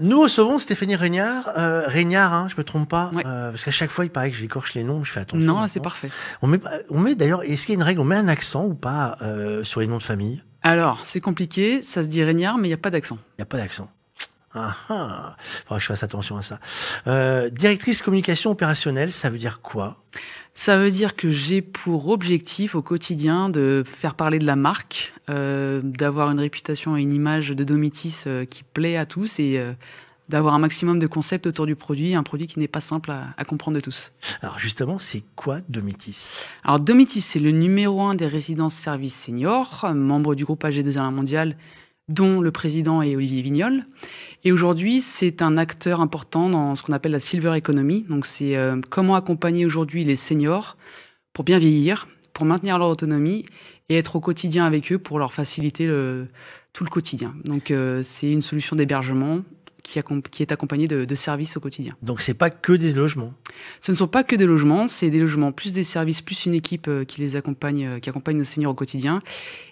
Nous recevons Stéphanie Régnard. Euh, Régnard, hein, je me trompe pas, Ouais. euh, parce qu'à chaque fois il paraît que j'écorche les noms, je fais attention. Non, c'est parfait. On met, on met d'ailleurs, est-ce qu'il y a une règle, on met un accent ou pas euh, sur les noms de famille? Alors, c'est compliqué, ça se dit Régnard, mais il n'y a pas d'accent. Il n'y a pas d'accent. Ah ah, faudra que je fasse attention à ça. Euh, directrice communication opérationnelle, ça veut dire quoi? Ça veut dire que j'ai pour objectif au quotidien de faire parler de la marque, euh, d'avoir une réputation et une image de Domitis euh, qui plaît à tous et euh, d'avoir un maximum de concepts autour du produit, un produit qui n'est pas simple à, à comprendre de tous. Alors justement, c'est quoi Domitis? Alors Domitis, c'est le numéro un des résidences services seniors, membre du groupe AG2R Mondial, dont le président est Olivier Vignol. Et aujourd'hui, c'est un acteur important dans ce qu'on appelle la silver economy. Donc c'est euh, comment accompagner aujourd'hui les seniors pour bien vieillir, pour maintenir leur autonomie et être au quotidien avec eux pour leur faciliter le, tout le quotidien. Donc euh, c'est une solution d'hébergement qui, est accompagnée de, de services au quotidien. Donc c'est pas que des logements. Ce ne sont pas que des logements, c'est des logements plus des services, plus une équipe euh, qui les accompagne, euh, qui accompagne nos seniors au quotidien.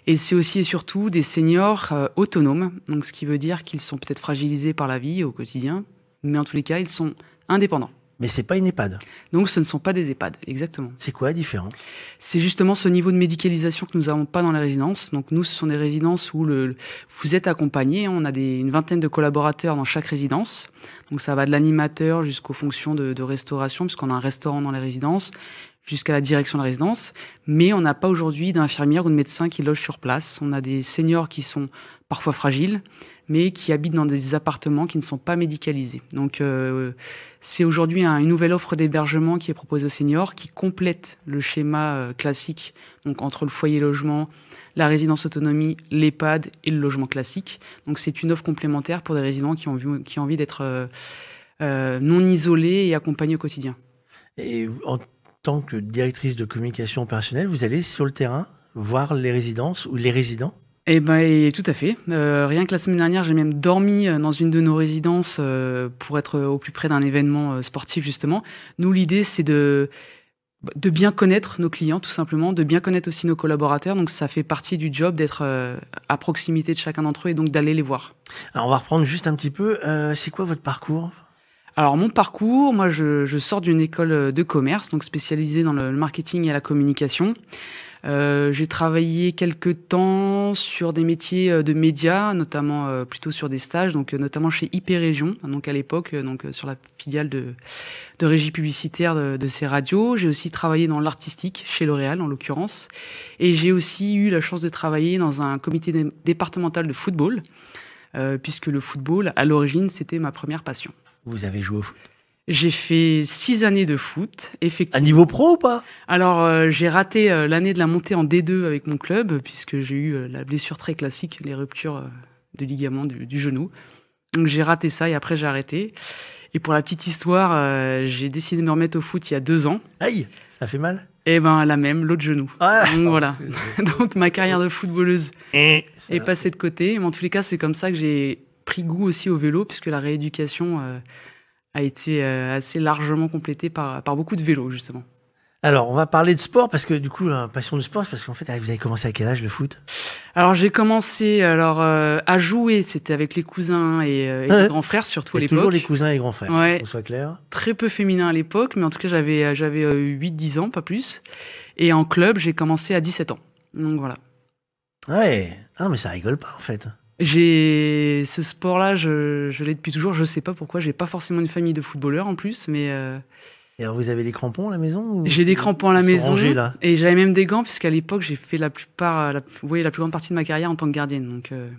Et c'est aussi et surtout des seniors euh, autonomes, donc ce qui veut dire qu'ils sont peut-être fragilisés par la vie au quotidien, mais en tous les cas, ils sont indépendants. Mais c'est pas une EHPAD. Donc ce ne sont pas des EHPAD, exactement. C'est quoi la différence? C'est justement ce niveau de médicalisation que nous n'avons pas dans les résidences. Donc nous, ce sont des résidences où le, vous êtes accompagné. On a des, une vingtaine de collaborateurs dans chaque résidence. Donc ça va de l'animateur jusqu'aux fonctions de, de restauration, puisqu'on a un restaurant dans les résidences, jusqu'à la direction de la résidence. Mais on n'a pas aujourd'hui d'infirmière ou de médecin qui loge sur place. On a des seniors qui sont parfois fragiles, mais qui habitent dans des appartements qui ne sont pas médicalisés. Donc euh, c'est aujourd'hui un- une nouvelle offre d'hébergement qui est proposée aux seniors, qui complète le schéma euh, classique, donc entre le foyer logement, la résidence autonomie, l'EHPAD et le logement classique. Donc c'est une offre complémentaire pour des résidents qui ont, qui ont envie d'être euh, euh, non isolés et accompagnés au quotidien. Et en tant que directrice de communication opérationnelle, vous allez sur le terrain voir les résidences ou les résidents? Eh ben, et tout à fait. Euh, rien que la semaine dernière, j'ai même dormi euh, dans une de nos résidences euh, pour être au plus près d'un événement euh, sportif justement. Nous, l'idée, c'est de de bien connaître nos clients, tout simplement, de bien connaître aussi nos collaborateurs. Donc, ça fait partie du job d'être à proximité de chacun d'entre eux et donc d'aller les voir. Alors on va reprendre juste un petit peu. C'est quoi votre parcours? Alors mon parcours, moi je, je sors d'une école de commerce, donc spécialisée dans le marketing et la communication. Euh, j'ai travaillé quelques temps sur des métiers euh, de médias, notamment euh, plutôt sur des stages, donc euh, notamment chez IP Région, donc à l'époque, euh, donc euh, sur la filiale de, de régie publicitaire de, de ces radios. J'ai aussi travaillé dans l'artistique chez L'Oréal en l'occurrence, et j'ai aussi eu la chance de travailler dans un comité dé- départemental de football, euh, puisque le football, à l'origine, c'était ma première passion. Vous avez joué au foot J'ai fait six années de foot, À effectivement. niveau pro ou pas? Alors, euh, j'ai raté euh, l'année de la montée en D2 avec mon club, puisque j'ai eu euh, la blessure très classique, les ruptures de ligaments du, du genou. Donc, j'ai raté ça et après, j'ai arrêté. Et pour la petite histoire, j'ai décidé de me remettre au foot il y a deux ans. Aïe, ça fait mal? Et ben, la même, l'autre genou. Ah, Donc, voilà. Donc, ma carrière de footballeuse Eh, est passée de côté. Mais en tous les cas, c'est comme ça que j'ai pris goût aussi au vélo, puisque la rééducation euh, a été euh, assez largement complétée par, par beaucoup de vélos, justement. Alors, on va parler de sport parce que du coup, la passion du sport, c'est parce qu'en fait, vous avez commencé à quel âge le foot? Alors j'ai commencé alors euh, à jouer, c'était avec les cousins et, euh, et Ouais. les grands frères surtout à a toujours l'époque. les cousins et les grands frères. Ouais. Qu'on soit clair. Très peu féminin à l'époque, mais en tout cas j'avais euh, j'avais 8-10 ans, pas plus. Et en club, j'ai commencé à 17 ans. Donc voilà. Ouais. Ah, mais ça rigole pas en fait. J'ai ce sport-là, je, je l'ai depuis toujours. Je sais pas pourquoi. J'ai pas forcément une famille de footballeurs en plus, mais euh, Et alors, vous avez des crampons à la maison j'ai des crampons à la maison rangés, là? et j'avais même des gants puisqu'à l'époque j'ai fait la plupart, la, vous voyez la plus grande partie de ma carrière en tant que gardienne. Donc, euh.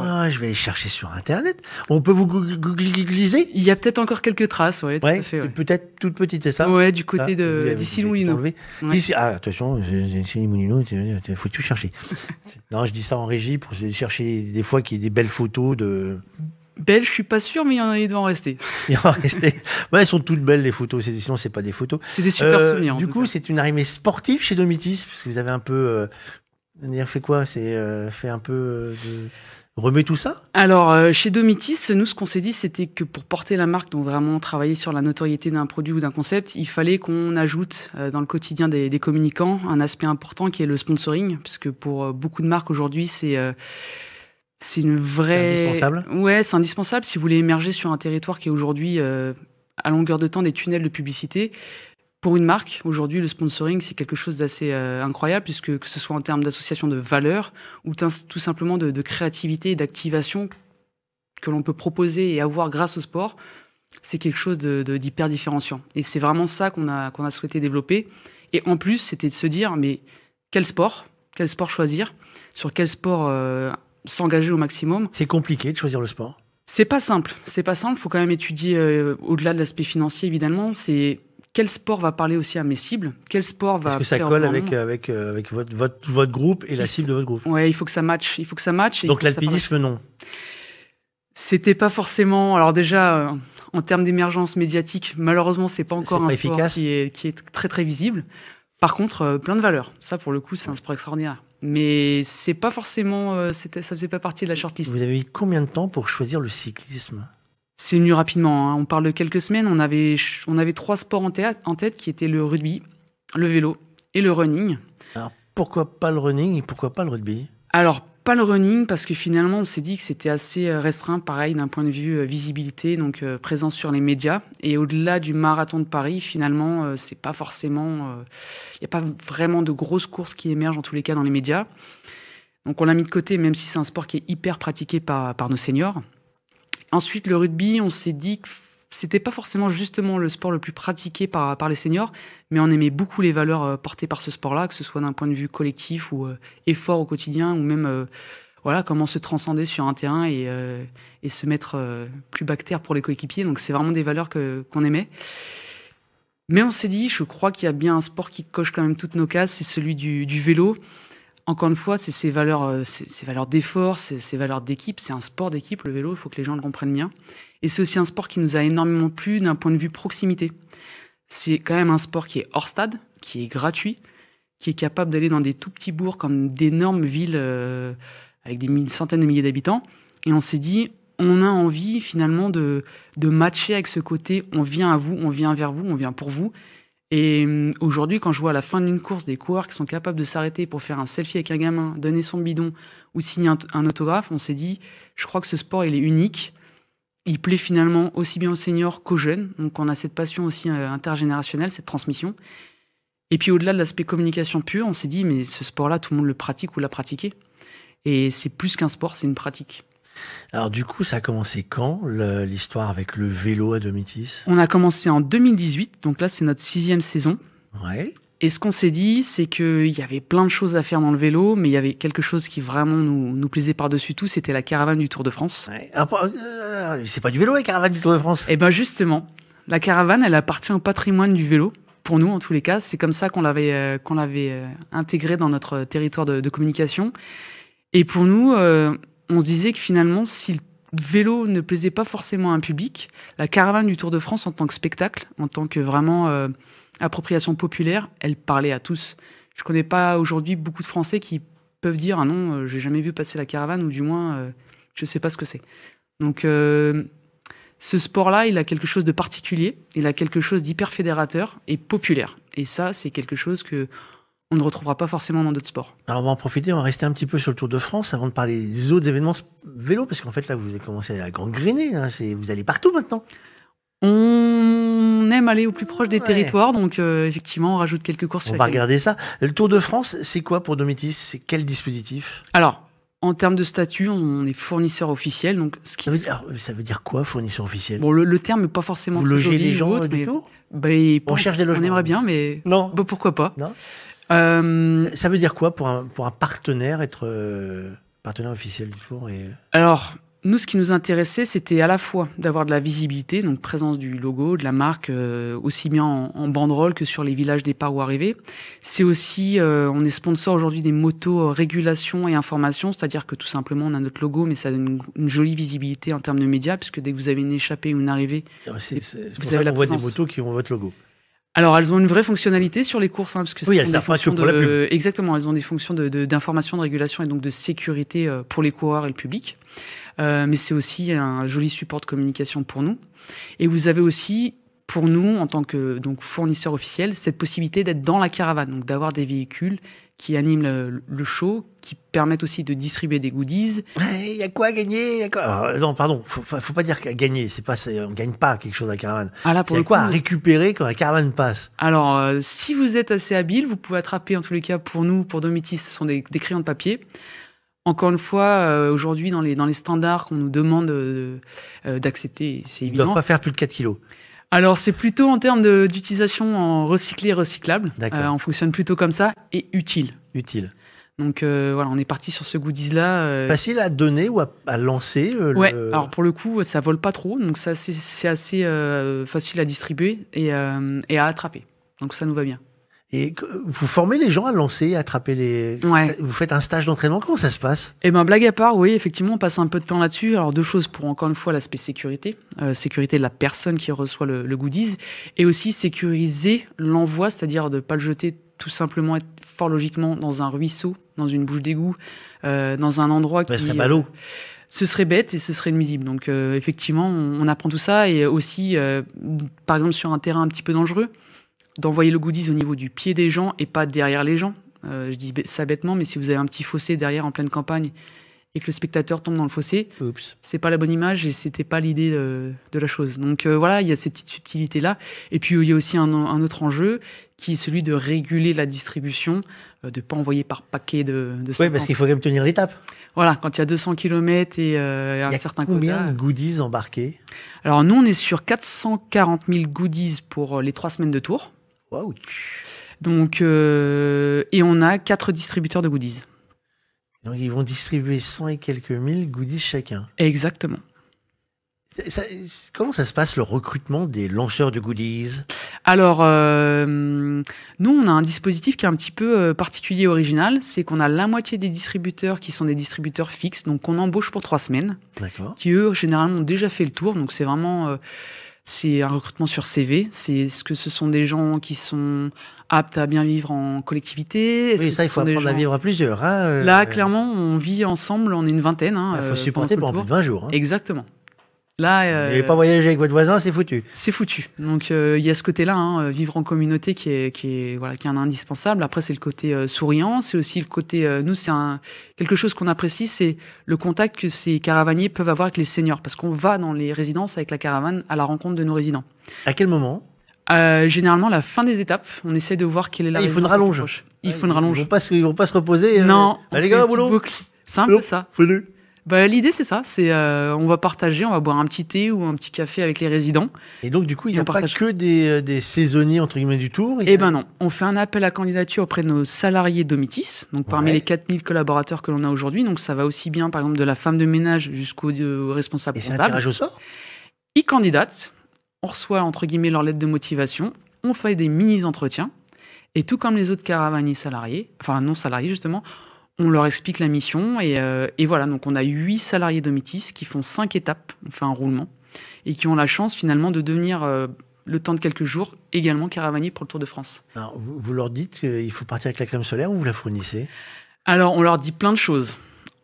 Ah, je vais aller chercher sur internet. On peut vous googl- googliser il y a peut-être encore quelques traces, ouais, tout Ouais. à fait. Ouais. Peut-être toute petite, c'est ça? Ouais, du Ah, côté vous de d'ici. Ouais. D'ici- ah, attention, d'ici Moulineau, il faut tout chercher? non, je dis ça en régie pour chercher des fois qu'il y ait des belles photos de. Belle, je suis pas sûr, mais il y en a, il doit en rester. Il en rester. Ouais, elles sont toutes belles les photos. c'est- Sinon, c'est pas des photos. C'est des super Euh, souvenirs. en Du coup, c'est une arrivée sportive chez Domitis, parce que vous avez un peu. Euh, dire fait quoi? C'est euh, fait un peu euh, de remet tout ça? Alors euh, chez Domitis, nous, ce qu'on s'est dit, c'était que pour porter la marque, donc vraiment travailler sur la notoriété d'un produit ou d'un concept, il fallait qu'on ajoute euh, dans le quotidien des, des communicants un aspect important qui est le sponsoring, parce que pour beaucoup de marques aujourd'hui, c'est euh, C'est une vraie. C'est indispensable Ouais, c'est indispensable si vous voulez émerger sur un territoire qui est aujourd'hui euh, à longueur de temps des tunnels de publicité. Pour une marque, aujourd'hui, le sponsoring, c'est quelque chose d'assez euh, incroyable, puisque que ce soit en termes d'association de valeurs ou tout simplement de, de créativité et d'activation que l'on peut proposer et avoir grâce au sport, c'est quelque chose de, de, d'hyper différenciant. Et c'est vraiment ça qu'on a, qu'on a souhaité développer. Et en plus, c'était de se dire, mais quel sport Quel sport choisir? Sur quel sport euh, s'engager au maximum C'est compliqué de choisir le sport C'est pas simple. C'est pas simple. Il faut quand même étudier, euh, au-delà de l'aspect financier, évidemment, c'est quel sport va parler aussi à mes cibles? Quel sport va Est-ce que ça colle avec avec euh, avec votre, votre votre groupe et la cible de votre groupe? Ouais, il faut que ça matche. Il faut que ça matche. Donc l'alpinisme, non. C'était pas forcément. Alors déjà, euh, en termes d'émergence médiatique, malheureusement, c'est pas encore un sport qui est qui est très très visible. Par contre, euh, plein de valeurs. Ça, pour le coup, c'est un sport extraordinaire. Mais c'est pas forcément. Euh, ça faisait pas partie de la shortlist. Vous avez eu combien de temps pour choisir le cyclisme? C'est venu rapidement. Hein. On parle de quelques semaines. On avait on avait trois sports en, tête, en tête qui étaient le rugby, le vélo et le running. Alors pourquoi pas le running et pourquoi pas le rugby? Alors pas le running parce que finalement on s'est dit que c'était assez euh, restreint, pareil d'un point de vue euh, visibilité, donc euh, présence sur les médias. Et au-delà du marathon de Paris, finalement, c'est pas forcément, il n'y a pas vraiment de grosses courses qui émergent en tous les cas dans les médias. Donc on l'a mis de côté, même si c'est un sport qui est hyper pratiqué par par nos seniors. Ensuite le rugby, on s'est dit que c'était pas forcément justement le sport le plus pratiqué par, par les seniors, mais on aimait beaucoup les valeurs euh, portées par ce sport-là, que ce soit d'un point de vue collectif ou euh, effort au quotidien, ou même euh, voilà comment se transcender sur un terrain et, euh, et se mettre euh, plus bactère pour les coéquipiers. Donc c'est vraiment des valeurs que qu'on aimait. Mais on s'est dit, je crois qu'il y a bien un sport qui coche quand même toutes nos cases, c'est celui du, du vélo. Encore une fois, c'est ces valeurs, euh, ces valeurs d'effort, ces valeurs d'équipe. C'est un sport d'équipe, le vélo. Il faut que les gens le comprennent bien. Et c'est aussi un sport qui nous a énormément plu d'un point de vue proximité. C'est quand même un sport qui est hors stade, qui est gratuit, qui est capable d'aller dans des tout petits bourgs comme d'énormes villes euh, avec des centaines de milliers d'habitants. Et on s'est dit, on a envie finalement de, de matcher avec ce côté, on vient à vous, on vient vers vous, on vient pour vous. Et euh, aujourd'hui, quand je vois à la fin d'une course des coureurs qui sont capables de s'arrêter pour faire un selfie avec un gamin, donner son bidon ou signer un, autographe, on s'est dit, je crois que ce sport, il est unique. Il plaît finalement aussi bien aux seniors qu'aux jeunes. Donc on a cette passion aussi euh, intergénérationnelle, cette transmission. Et puis au-delà de l'aspect communication pure, on s'est dit, mais ce sport-là, tout le monde le pratique ou l'a pratiqué. Et c'est plus qu'un sport, c'est une pratique. Alors du coup, ça a commencé quand l'histoire avec le vélo à Domitis? On a commencé en 2018, donc là c'est notre sixième saison. Ouais. Et ce qu'on s'est dit, c'est qu'il y avait plein de choses à faire dans le vélo, mais il y avait quelque chose qui vraiment nous, nous plaisait par-dessus tout, c'était la caravane du Tour de France. Ouais. Ah, euh, c'est pas du vélo la caravane du Tour de France? Eh ben justement, la caravane, elle appartient au patrimoine du vélo. Pour nous, en tous les cas, c'est comme ça qu'on l'avait euh, qu'on l'avait euh, intégré dans notre territoire de, de communication. Et pour nous, on se disait que finalement, si le vélo ne plaisait pas forcément à un public, la caravane du Tour de France en tant que spectacle, en tant que vraiment euh, appropriation populaire, elle parlait à tous. Je connais pas aujourd'hui beaucoup de Français qui peuvent dire ah non, euh, j'ai jamais vu passer la caravane ou du moins euh, je sais pas ce que c'est. Donc euh, ce sport-là, il a quelque chose de particulier, il a quelque chose d'hyper fédérateur et populaire. Et ça, c'est quelque chose que on ne retrouvera pas forcément dans d'autres sports. Alors on va en profiter, on va rester un petit peu sur le Tour de France avant de parler des autres événements vélo, parce qu'en fait là vous avez commencé à gangréner, hein, vous allez partout maintenant. On aime aller au plus proche des ouais. territoires, donc euh, effectivement on rajoute quelques courses. On va regarder ça. Le Tour de France, c'est quoi pour Domitis C'est quel dispositif? Alors, en termes de statut, on est fournisseur officiel. Donc, ce qui... ça, veut dire, ça veut dire quoi, fournisseur officiel? Bon, le, le terme n'est pas forcément. Vous logez les gens autre, du mais, tour? bah, On cherche des logements. On aimerait bien, mais non. Bah, pourquoi pas Non. Euh... Ça veut dire quoi pour un, pour un partenaire être euh, partenaire officiel du tour et... Alors, nous, ce qui nous intéressait, c'était à la fois d'avoir de la visibilité, donc présence du logo, de la marque, euh, aussi bien en, en, banderole que sur les villages départ ou arrivée. C'est aussi, euh, on est sponsor aujourd'hui des motos régulation et information, c'est-à-dire que tout simplement, on a notre logo, mais ça donne une, une jolie visibilité en termes de médias, puisque dès que vous avez une échappée ou une arrivée, c'est, vous avez la voit des motos qui ont votre logo. Alors, elles ont une vraie fonctionnalité sur les courses, hein, parce que oui, elles des fonctions de, pour la pub. exactement, elles ont des fonctions de, de, d'information, de régulation et donc de sécurité euh, pour les coureurs et le public. Euh, mais c'est aussi un joli support de communication pour nous. Et vous avez aussi, pour nous, en tant que donc fournisseur officiel, cette possibilité d'être dans la caravane, donc d'avoir des véhicules qui animent le, le show, qui permettent aussi de distribuer des goodies. Il y a quoi à gagner y a quoi... Alors, Non, pardon, faut, faut faut pas dire qu'à gagner. C'est pas, on gagne pas quelque chose à la caravane. Ah là, Il pour y a quoi coup, à récupérer quand la caravane passe? Alors, euh, si vous êtes assez habile, vous pouvez attraper, en tous les cas, pour nous, pour Domitis, ce sont des, des crayons de papier. Encore une fois, euh, aujourd'hui, dans les, dans les standards qu'on nous demande euh, euh, d'accepter, c'est Ils doivent évident. pas faire plus de 4 kilos. Alors, c'est plutôt en termes d'utilisation en recyclé et recyclable. D'accord. Euh, on fonctionne plutôt comme ça et utile. Utile. Donc, euh, voilà, on est parti sur ce goodies-là. euh, Facile à donner ou à, à lancer euh, Ouais, le- alors pour le coup, ça vole pas trop, donc ça c'est assez euh, facile à distribuer et, et à attraper. Donc ça nous va bien. Et vous formez les gens à lancer, à attraper les. Ouais. Vous faites un stage d'entraînement. Comment ça se passe? Et ben blague à part, oui, effectivement, on passe un peu de temps là-dessus. Alors deux choses pour encore une fois l'aspect sécurité, euh, sécurité de la personne qui reçoit le, le goodies, et aussi sécuriser l'envoi, c'est-à-dire de pas le jeter tout simplement être fort logiquement dans un ruisseau, dans une bouche d'égout, euh, dans un endroit Ça qui serait ballot. ce serait bête et ce serait nuisible. Donc euh, effectivement, on, on apprend tout ça et aussi, euh, par exemple sur un terrain un petit peu dangereux, d'envoyer le goodies au niveau du pied des gens et pas derrière les gens. Euh, je dis ça bêtement, mais si vous avez un petit fossé derrière en pleine campagne et que le spectateur tombe dans le fossé, c'est pas la bonne image et c'était pas l'idée de, de la chose. Donc euh, voilà, il y a ces petites subtilités là. Et puis il y a aussi un, un autre enjeu qui est celui de réguler la distribution, euh, de pas envoyer par paquet de, de Oui, 50. parce qu'il faut quand même tenir l'étape. Voilà, quand il y a 200 km et euh, Il y un a certain combien quota. de goodies embarqués? Alors nous, on est sur 440 000 goodies pour euh, les trois semaines de tour. Waouh Donc, euh, et on a quatre distributeurs de goodies. Donc ils vont distribuer 100 et quelques mille goodies chacun. Exactement. Ça- comment ça se passe le recrutement des lanceurs de goodies? Alors, euh, nous, on a un dispositif qui est un petit peu euh, particulier, original. C'est qu'on a la moitié des distributeurs qui sont des distributeurs fixes, donc qu'on embauche pour trois semaines, D'accord. qui eux, généralement, ont déjà fait le tour. Donc, c'est vraiment, euh, c'est un recrutement sur CV. C'est ce que ce sont des gens qui sont aptes à bien vivre en collectivité? Oui, que ça, il faut apprendre à gens- vivre à plusieurs. hein, euh, Là, euh, clairement, on vit ensemble, on est une vingtaine. Hein, Il euh, faut supporter pendant plus de 20 jours. Hein. Exactement. Là, Vous euh, n'avez pas voyagé avec votre voisin, c'est foutu. c'est foutu. Donc euh, il y a ce côté-là, hein, euh, vivre en communauté qui est, qui est voilà, qui est un indispensable. Après c'est le côté euh, souriant, c'est aussi le côté euh, nous c'est un quelque chose qu'on apprécie, c'est le contact que ces caravaniers peuvent avoir avec les seniors, parce qu'on va dans les résidences avec la caravane à la rencontre de nos résidents. À quel moment? Euh, généralement la fin des étapes, on essaie de voir quelle est la. Ah, il faut une rallonge. Il faut Ils une rallonge. vont pas se, ils vont pas se reposer. euh, Non. on Allez, gars, boulot. C'est un peu ça. Fais-le. Bah, l'idée c'est ça, c'est euh, on va partager, on va boire un petit thé ou un petit café avec les résidents. Et donc, du coup, il n'y a pas partage. que des, euh, des saisonniers, entre guillemets, du tour. Eh ben non, on fait un appel à candidature auprès de nos salariés Domitis, donc parmi Ouais. les 4000 collaborateurs que l'on a aujourd'hui, donc ça va aussi bien par exemple de la femme de ménage jusqu'au euh, responsable Et c'est un tirage au sort Ils candidatent, on reçoit entre guillemets leur lettre de motivation, on fait des mini-entretiens, et tout comme les autres caravaniers salariés, enfin non salariés justement, on leur explique la mission, et, euh, et voilà, donc on a huit salariés Domitis qui font cinq étapes, on fait un roulement, et qui ont la chance finalement de devenir, euh, le temps de quelques jours, également caravaniers pour le Tour de France. Alors, vous, vous leur dites qu'il faut partir avec la crème solaire ou vous la fournissez? Alors, on leur dit plein de choses.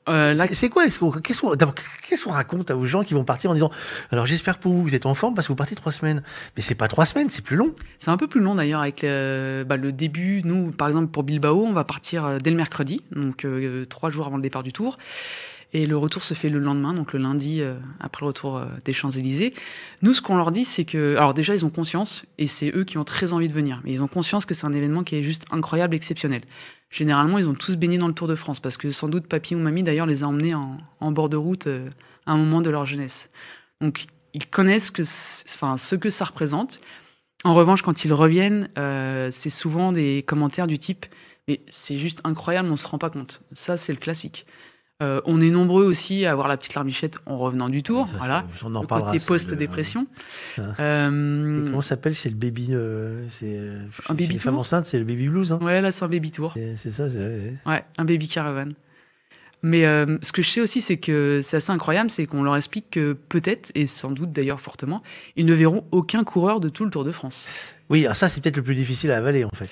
Euh, là, C'est- quoi Qu'est-ce qu'on d'abord, qu'est-ce qu'on raconte aux gens qui vont partir en disant Alors, j'espère pour vous, vous êtes en forme parce que vous partez trois semaines. Mais c'est pas trois semaines, c'est plus long. c'est un peu plus long d'ailleurs avec le, bah, le début. Nous, par exemple, pour Bilbao, on va partir euh, dès le mercredi, donc euh, trois jours avant le départ du tour. Et le retour se fait le lendemain, donc le lundi euh, après le retour euh, des Champs-Élysées. Nous, ce qu'on leur dit, c'est que, alors déjà, ils ont conscience, et c'est eux qui ont très envie de venir, mais ils ont conscience que c'est un événement qui est juste incroyable, exceptionnel. Généralement, ils ont tous baigné dans le Tour de France, parce que sans doute papy ou mamie, d'ailleurs, les a emmenés en, bord de route euh, à un moment de leur jeunesse. Donc, ils connaissent que, enfin, ce que ça représente. En revanche, quand ils reviennent, euh, c'est souvent des commentaires du type mais c'est juste incroyable, on se rend pas compte. Ça, c'est le classique. Euh, on est nombreux aussi à avoir la petite larmichette en revenant du tour. Ça, voilà. On en Le parlera. côté post-dépression. le-. Euh, Comment s'appelle C'est le baby. euh, c'est euh, Un baby tour enceintes, c'est le baby blues. Hein. ouais, là, c'est un baby tour. C'est ça. c'est- ouais. Ouais, un baby caravan. Mais euh, ce que je sais aussi, c'est que c'est assez incroyable, c'est qu'on leur explique que peut-être, et sans doute d'ailleurs fortement, ils ne verront aucun coureur de tout le Tour de France. Oui, alors ça, c'est peut-être le plus difficile à avaler en fait.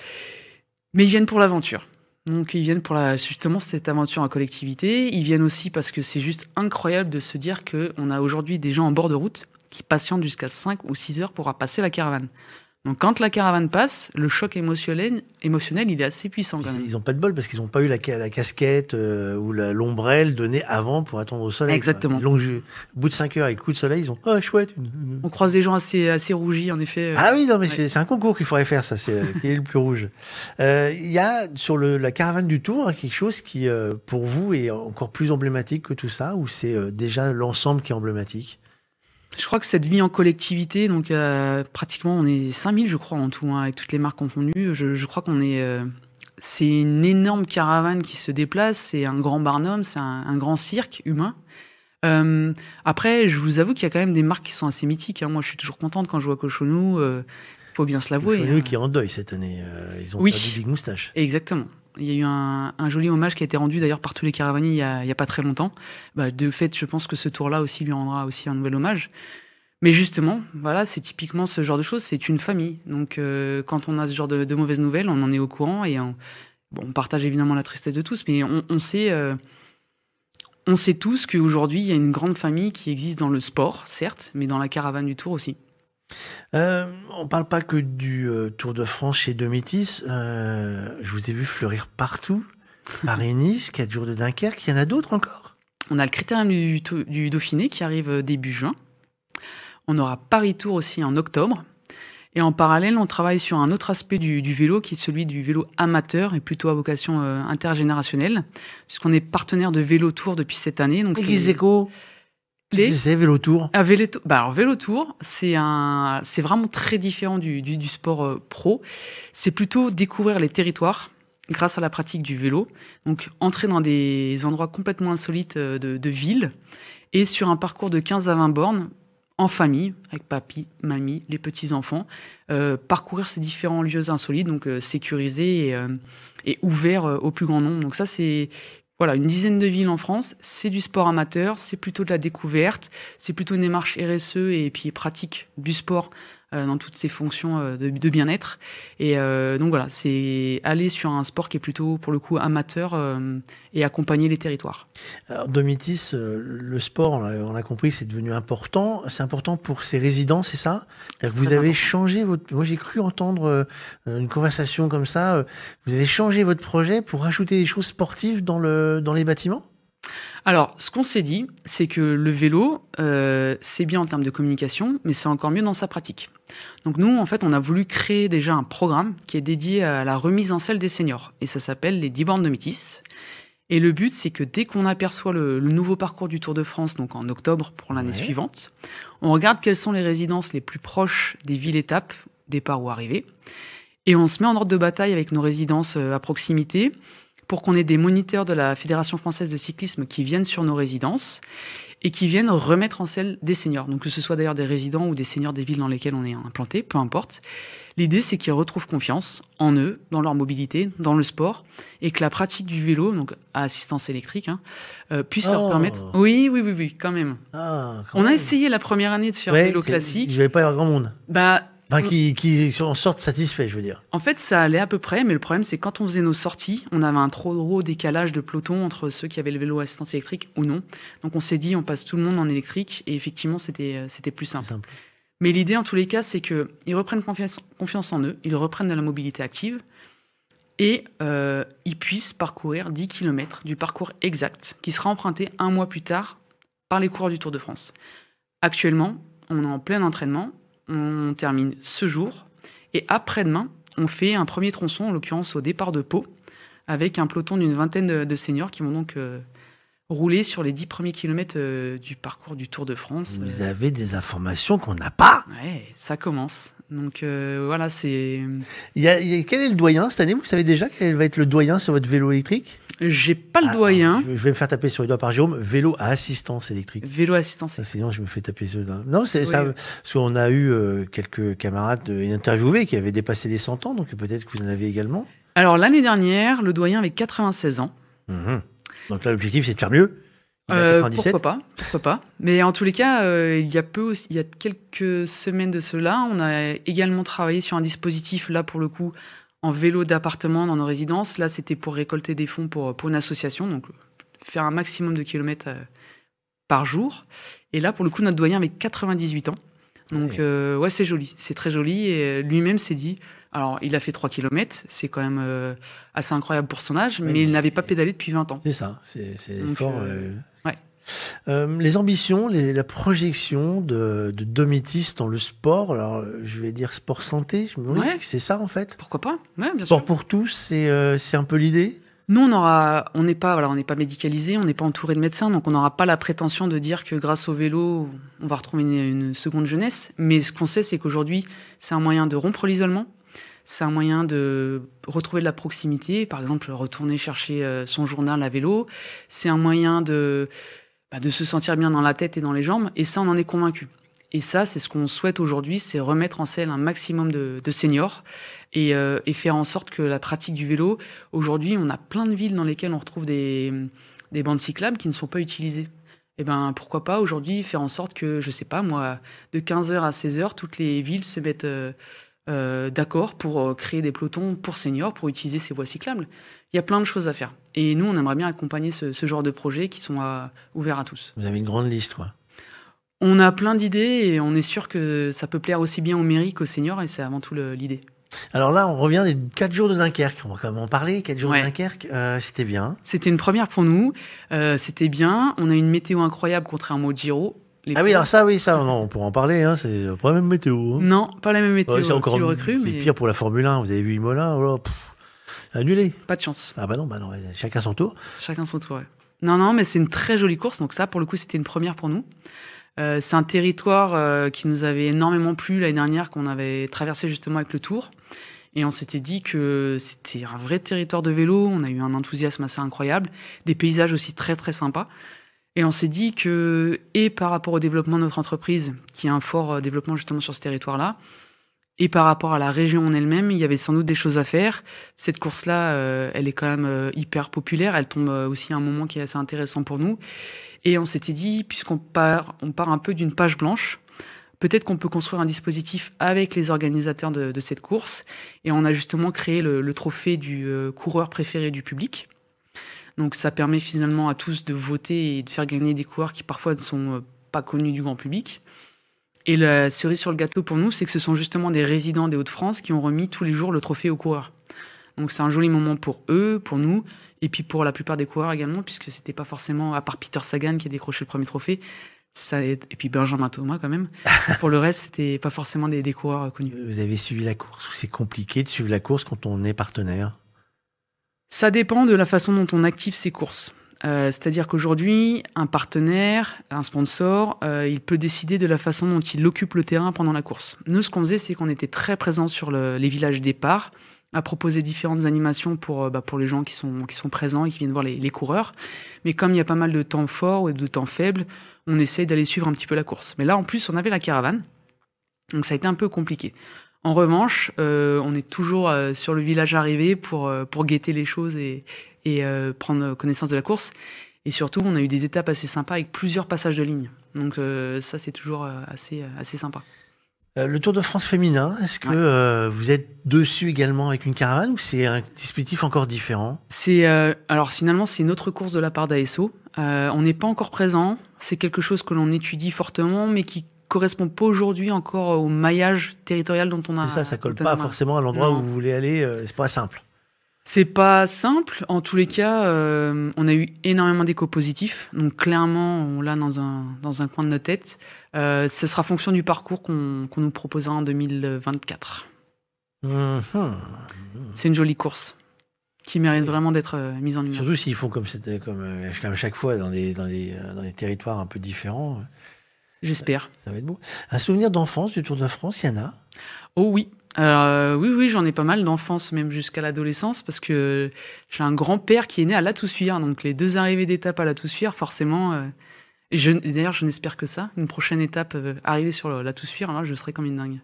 Mais ils viennent pour l'aventure. Donc ils viennent pour la, justement cette aventure en collectivité. Ils viennent aussi parce que c'est juste incroyable de se dire qu'on a aujourd'hui des gens en bord de route qui patientent jusqu'à 5 ou 6 heures pour passer la caravane. Donc quand la caravane passe, le choc émotionnel, émotionnel il est assez puissant quand même. Ils n'ont pas de bol parce qu'ils n'ont pas eu la, la casquette euh, ou l'ombrelle donnée avant pour attendre au soleil. Exactement. Au bout de 5 heures avec le coup de soleil, ils ont oh chouette. On croise des gens assez assez rougis en effet. Ah oui non mais c'est un concours qu'il faudrait faire ça c'est euh, qui est le plus rouge. Euh, il y a sur le, la caravane du Tour hein, quelque chose qui pour vous est encore plus emblématique que tout ça ou c'est déjà l'ensemble qui est emblématique? Je crois que cette vie en collectivité, donc euh, pratiquement on est 5000 je crois en tout, hein, avec toutes les marques confondues, je, je crois qu'on est... Euh, c'est une énorme caravane qui se déplace, c'est un grand barnum, c'est un, grand cirque humain. Euh, après, je vous avoue qu'il y a quand même des marques qui sont assez mythiques. Hein. Moi, je suis toujours contente quand je vois Cochonou. Euh, faut bien se l'avouer. Cochonou hein. qui est en deuil cette année. ils ont oui. perdu Big Moustache. Exactement. Il y a eu un, joli hommage qui a été rendu d'ailleurs par tous les caravaniers il y a, pas très longtemps. Bah, de fait, je pense que ce tour-là aussi lui rendra aussi un nouvel hommage. Mais justement, voilà, c'est typiquement ce genre de choses. C'est une famille. Donc, euh, quand on a ce genre de, mauvaises nouvelles, on en est au courant et on, partage évidemment la tristesse de tous, mais on, on sait, euh, on sait tous qu'aujourd'hui, il y a une grande famille qui existe dans le sport, certes, mais dans la caravane du Tour aussi. Euh, on parle pas que du euh, Tour de France chez Domitis. Euh, je vous ai vu fleurir partout. Paris-Nice, 4 jours de Dunkerque. Il y en a d'autres encore On a le critérium du, du, Dauphiné qui arrive euh, début juin. On aura Paris-Tour aussi en octobre. Et en parallèle, on travaille sur un autre aspect du, du vélo qui est celui du vélo amateur et plutôt à vocation euh, intergénérationnelle, puisqu'on est partenaire de Vélo Tour depuis cette année. Donc c'est les... C'est vélo tour. Un vélo, bah alors vélo tour, c'est un, c'est vraiment très différent du, du, du sport euh, pro. C'est plutôt découvrir les territoires grâce à la pratique du vélo. Donc entrer dans des endroits complètement insolites euh, de, de ville et sur un parcours de 15 à 20 bornes en famille, avec papy, mamie, les petits-enfants, euh, parcourir ces différents lieux insolites, donc euh, sécurisés et, euh, et ouverts au plus grand nombre. Donc ça, c'est voilà, une dizaine de villes en France, c'est du sport amateur, c'est plutôt de la découverte, c'est plutôt une démarche RSE et puis pratique du sport dans toutes ses fonctions euh, de, de bien-être. Et euh, donc voilà, c'est aller sur un sport qui est plutôt pour le coup amateur et accompagner les territoires. Alors Domitis, le sport, on a, compris, c'est devenu important. C'est important pour ses résidents, c'est ça? Vous avez important. changé votre. Moi, j'ai cru entendre une conversation comme ça. Vous avez changé votre projet pour rajouter des choses sportives dans le dans les bâtiments? Alors, ce qu'on s'est dit, c'est que le vélo, euh, c'est bien en termes de communication, mais c'est encore mieux dans sa pratique. Donc nous, en fait, on a voulu créer déjà un programme qui est dédié à la remise en selle des seniors, et ça s'appelle les 10 bornes de Métis. Et le but, c'est que dès qu'on aperçoit le, le, nouveau parcours du Tour de France, donc en octobre pour l'année ouais. suivante, on regarde quelles sont les résidences les plus proches des villes-étapes, départ ou arrivée, et on se met en ordre de bataille avec nos résidences euh, à proximité pour qu'on ait des moniteurs de la Fédération française de cyclisme qui viennent sur nos résidences et qui viennent remettre en selle des seniors. Donc que ce soit d'ailleurs des résidents ou des seniors des villes dans lesquelles on est implanté, peu importe. L'idée, c'est qu'ils retrouvent confiance en eux, dans leur mobilité, dans le sport, et que la pratique du vélo, donc à assistance électrique, hein, euh, puisse oh. leur permettre. Oui, oui, oui, oui, quand même. Ah, quand on même. a essayé la première année de faire ouais, vélo classique. Il n'y avait pas grand monde. Bah, Enfin, qui, qui en sortent satisfaits, je veux dire. En fait, ça allait à peu près, mais le problème, c'est quand on faisait nos sorties, on avait un trop gros décalage de peloton entre ceux qui avaient le vélo à assistance électrique ou non. Donc on s'est dit, on passe tout le monde en électrique, et effectivement, c'était c'était plus simple. simple. Mais l'idée, en tous les cas, c'est que ils reprennent confiance, confiance en eux, ils reprennent de la mobilité active, et euh, ils puissent parcourir 10 km du parcours exact, qui sera emprunté un mois plus tard par les coureurs du Tour de France. Actuellement, on est en plein entraînement, on termine ce jour. Et après-demain, on fait un premier tronçon, en l'occurrence au départ de Pau, avec un peloton d'une vingtaine de, seniors qui vont donc euh, rouler sur les dix premiers kilomètres euh, du parcours du Tour de France. Vous avez des informations qu'on n'a pas Ouais, ça commence. Donc euh, voilà, c'est. Il y, a, il y a, quel est le doyen cette année? Vous savez déjà quel va être le doyen sur votre vélo électrique? J'ai pas le ah, doyen. Je vais me faire taper sur les doigts par Jérôme. Vélo à assistance électrique. Vélo à assistance électrique. Sinon, je me fais taper sur les doigts. Non, c'est oui. ça. Parce qu'on a eu euh, quelques camarades interviewés qui avaient dépassé les 100 ans, donc peut-être que vous en avez également. Alors, l'année dernière, le doyen avait 96 ans. Mmh. Donc là, l'objectif, c'est de faire mieux. Euh, pourquoi pas Pourquoi pas Mais en tous les cas, euh, il y a peu, aussi, il y a quelques semaines de cela, on a également travaillé sur un dispositif là pour le coup en vélo d'appartement dans nos résidences. Là, c'était pour récolter des fonds pour, pour une association, donc faire un maximum de kilomètres euh, par jour. Et là, pour le coup, notre doyen avait 98 ans. Donc, euh, ouais, c'est joli, c'est très joli. Et lui-même s'est dit, alors, il a fait 3 km, c'est quand même euh, assez incroyable pour son âge, mais il n'avait pas pédalé depuis 20 ans. C'est ça, c'est fort. Euh, ouais. les ambitions, la projection de, de Domitis dans le sport, alors je vais dire sport santé, je me c'est ça en fait Pourquoi pas? Ouais, bien Sport pour tous, c'est un peu l'idée? Nous, on aura, on n'est pas, voilà, on n'est pas médicalisé, on n'est pas entouré de médecins, donc on n'aura pas la prétention de dire que grâce au vélo, on va retrouver une, seconde jeunesse. Mais ce qu'on sait, c'est qu'aujourd'hui, c'est un moyen de rompre l'isolement, c'est un moyen de retrouver de la proximité, par exemple retourner chercher euh, son journal à vélo. C'est un moyen de bah, de se sentir bien dans la tête et dans les jambes. Et ça, on en est convaincu. Et ça, c'est ce qu'on souhaite aujourd'hui, c'est remettre en selle un maximum de, seniors et, euh, et, faire en sorte que la pratique du vélo, aujourd'hui, on a plein de villes dans lesquelles on retrouve des, des bandes cyclables qui ne sont pas utilisées. Et eh ben pourquoi pas aujourd'hui faire en sorte que, je sais pas moi, de 15h à 16h, toutes les villes se mettent euh, euh d'accord pour euh, créer des pelotons pour seniors, pour utiliser ces voies cyclables. Il y a plein de choses à faire. Et nous, on aimerait bien accompagner ce, ce genre de projets qui sont ouverts à tous. Vous avez une grande liste, quoi. On a plein d'idées et on est sûr que ça peut plaire aussi bien aux mairies qu'aux seniors et c'est avant tout l'idée. Alors là, on revient des quatre jours de Dunkerque. On va quand même en parler. Quatre jours de Dunkerque, euh, c'était bien. C'était une première pour nous. Euh, c'était bien. On a une météo incroyable contrairement au Giro. Ah oui, alors ça, oui, ça, on pourra en parler. Hein, c'est pas la même météo. Hein. Non, pas la même météo. c'est encore recru, mais... pire pour la Formule 1. Vous avez vu Imola oh Annulé. Pas de chance. Ah bah non, bah non, chacun son tour. Chacun son tour. Ouais. Non, non, mais c'est une très jolie course. Donc ça, pour le coup, c'était une première pour nous. Euh, c'est un territoire euh, qui nous avait énormément plu l'année dernière, qu'on avait traversé justement avec le Tour. Et on s'était dit que c'était un vrai territoire de vélo. On a eu un enthousiasme assez incroyable, des paysages aussi très très sympas. Et on s'est dit que, et par rapport au développement de notre entreprise, qui a un fort euh, développement justement sur ce territoire-là, et par rapport à la région en elle-même, il y avait sans doute des choses à faire. Cette course-là, elle est quand même hyper populaire. Elle tombe aussi à un moment qui est assez intéressant pour nous. Et on s'était dit, puisqu'on part, on part un peu d'une page blanche, peut-être qu'on peut construire un dispositif avec les organisateurs de, cette course. Et on a justement créé le, trophée du euh, coureur préféré du public. Donc ça permet finalement à tous de voter et de faire gagner des coureurs qui parfois ne sont euh, pas connus du grand public. Et la cerise sur le gâteau pour nous, c'est que ce sont justement des résidents des Hauts-de-France qui ont remis tous les jours le trophée aux coureurs. Donc c'est un joli moment pour eux, pour nous, et puis pour la plupart des coureurs également, puisque c'était pas forcément, à part Peter Sagan qui a décroché le premier trophée, ça, et puis Benjamin Thomas quand même. pour le reste, c'était pas forcément des, des, coureurs connus. Vous avez suivi la course ou c'est compliqué de suivre la course quand on est partenaire? Ça dépend de la façon dont on active ses courses. Euh, C'est-à-dire qu'aujourd'hui, un partenaire, un sponsor, euh, il peut décider de la façon dont il occupe le terrain pendant la course. Nous, ce qu'on faisait, c'est qu'on était très présent sur le, les villages départ à proposer différentes animations pour, euh, bah, pour les gens qui sont, qui sont présents et qui viennent voir les, les coureurs. Mais comme il y a pas mal de temps forts et de temps faibles, on essaye d'aller suivre un petit peu la course. Mais là, en plus, on avait la caravane, donc ça a été un peu compliqué. En revanche, euh, on est toujours euh, sur le village arrivé pour, euh, pour guetter les choses et, et prendre connaissance de la course. Et surtout, on a eu des étapes assez sympas avec plusieurs passages de ligne. Donc ça, c'est toujours assez, assez sympa. Le Tour de France féminin, est-ce que euh, vous êtes dessus également avec une caravane ou c'est un dispositif encore différent? C'est euh, alors finalement c'est une autre course de la part d'ASO. on n'est pas encore présent. C'est quelque chose que l'on étudie fortement, mais qui correspond pas aujourd'hui encore au maillage territorial dont on a. ça, ça colle pas forcément à l'endroit où vous voulez aller. c'est pas simple. C'est pas simple. En tous les cas, euh, on a eu énormément d'échos positifs. Donc clairement, on l'a dans un, dans un coin de notre tête. Euh, ce sera fonction du parcours qu'on nous proposera en 2024. Mm-hmm. C'est une jolie course qui mérite vraiment d'être euh, mise en lumière. Surtout s'ils font comme c'était comme, comme chaque fois dans des, dans, des, dans des territoires un peu différents. J'espère. Ça, ça, va être beau. Un souvenir d'enfance du Tour de France, il y en a Oh oui, euh, oui, oui, j'en ai pas mal d'enfance, même jusqu'à l'adolescence, parce que j'ai un grand-père qui est né à La Toussuire, donc les deux arrivées d'étape à La Toussuire, forcément. Euh, d'ailleurs, je n'espère que ça. Une prochaine étape, euh, arriver sur La Toussuire, là, je serai comme une dingue.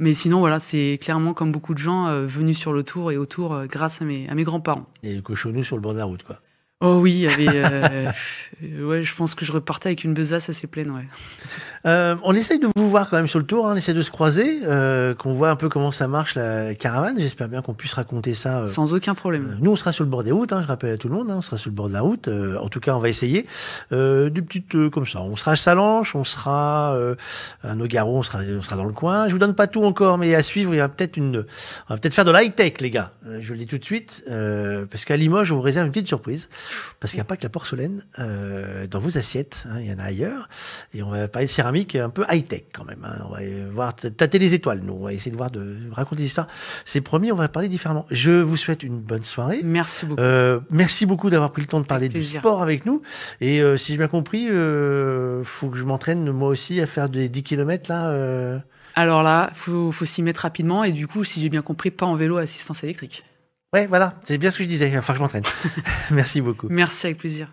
Mais sinon, voilà, c'est clairement comme beaucoup de gens venus sur le tour et autour grâce à mes, à mes grands-parents. Et le cochonou sur le bord de la route, quoi. Oh oui, il y avait. Euh, ouais, je pense que je repartais avec une besace assez pleine, ouais. Euh, on essaye de vous voir quand même sur le tour, hein, on essaie de se croiser, euh, qu'on voit un peu comment ça marche la caravane. J'espère bien qu'on puisse raconter ça. Euh, Sans aucun problème. Euh, nous, on sera sur le bord des routes, hein, je rappelle à tout le monde, hein, on sera sur le bord de la route. Euh, en tout cas, on va essayer. des petites comme ça. On sera à Salanches, on sera à Nogaro, on sera, on sera dans le coin. Je vous donne pas tout encore, mais à suivre, il y a peut-être une, on va peut-être faire de l'high tech, les gars. je le dis tout de suite, parce qu'à Limoges, on vous réserve une petite surprise, parce qu'il n'y a pas que la porcelaine dans vos assiettes, hein, il y en a ailleurs, et on va parler de céramique un peu high tech quand même. Hein. On va voir tâter les étoiles. Nous, on va essayer de voir de raconter l'histoire. C'est promis, on va parler différemment. Je vous souhaite une bonne soirée. Merci beaucoup. Euh, merci beaucoup d'avoir pris le temps de parler du sport avec nous. Et euh, si j'ai bien compris, euh, faut que je m'entraîne moi aussi à faire des 10 km là. Euh. Alors là, faut, faut s'y mettre rapidement et du coup, si j'ai bien compris, pas en vélo à assistance électrique. Ouais, voilà, c'est bien ce que je disais. Enfin, je m'entraîne. merci beaucoup. Merci avec plaisir.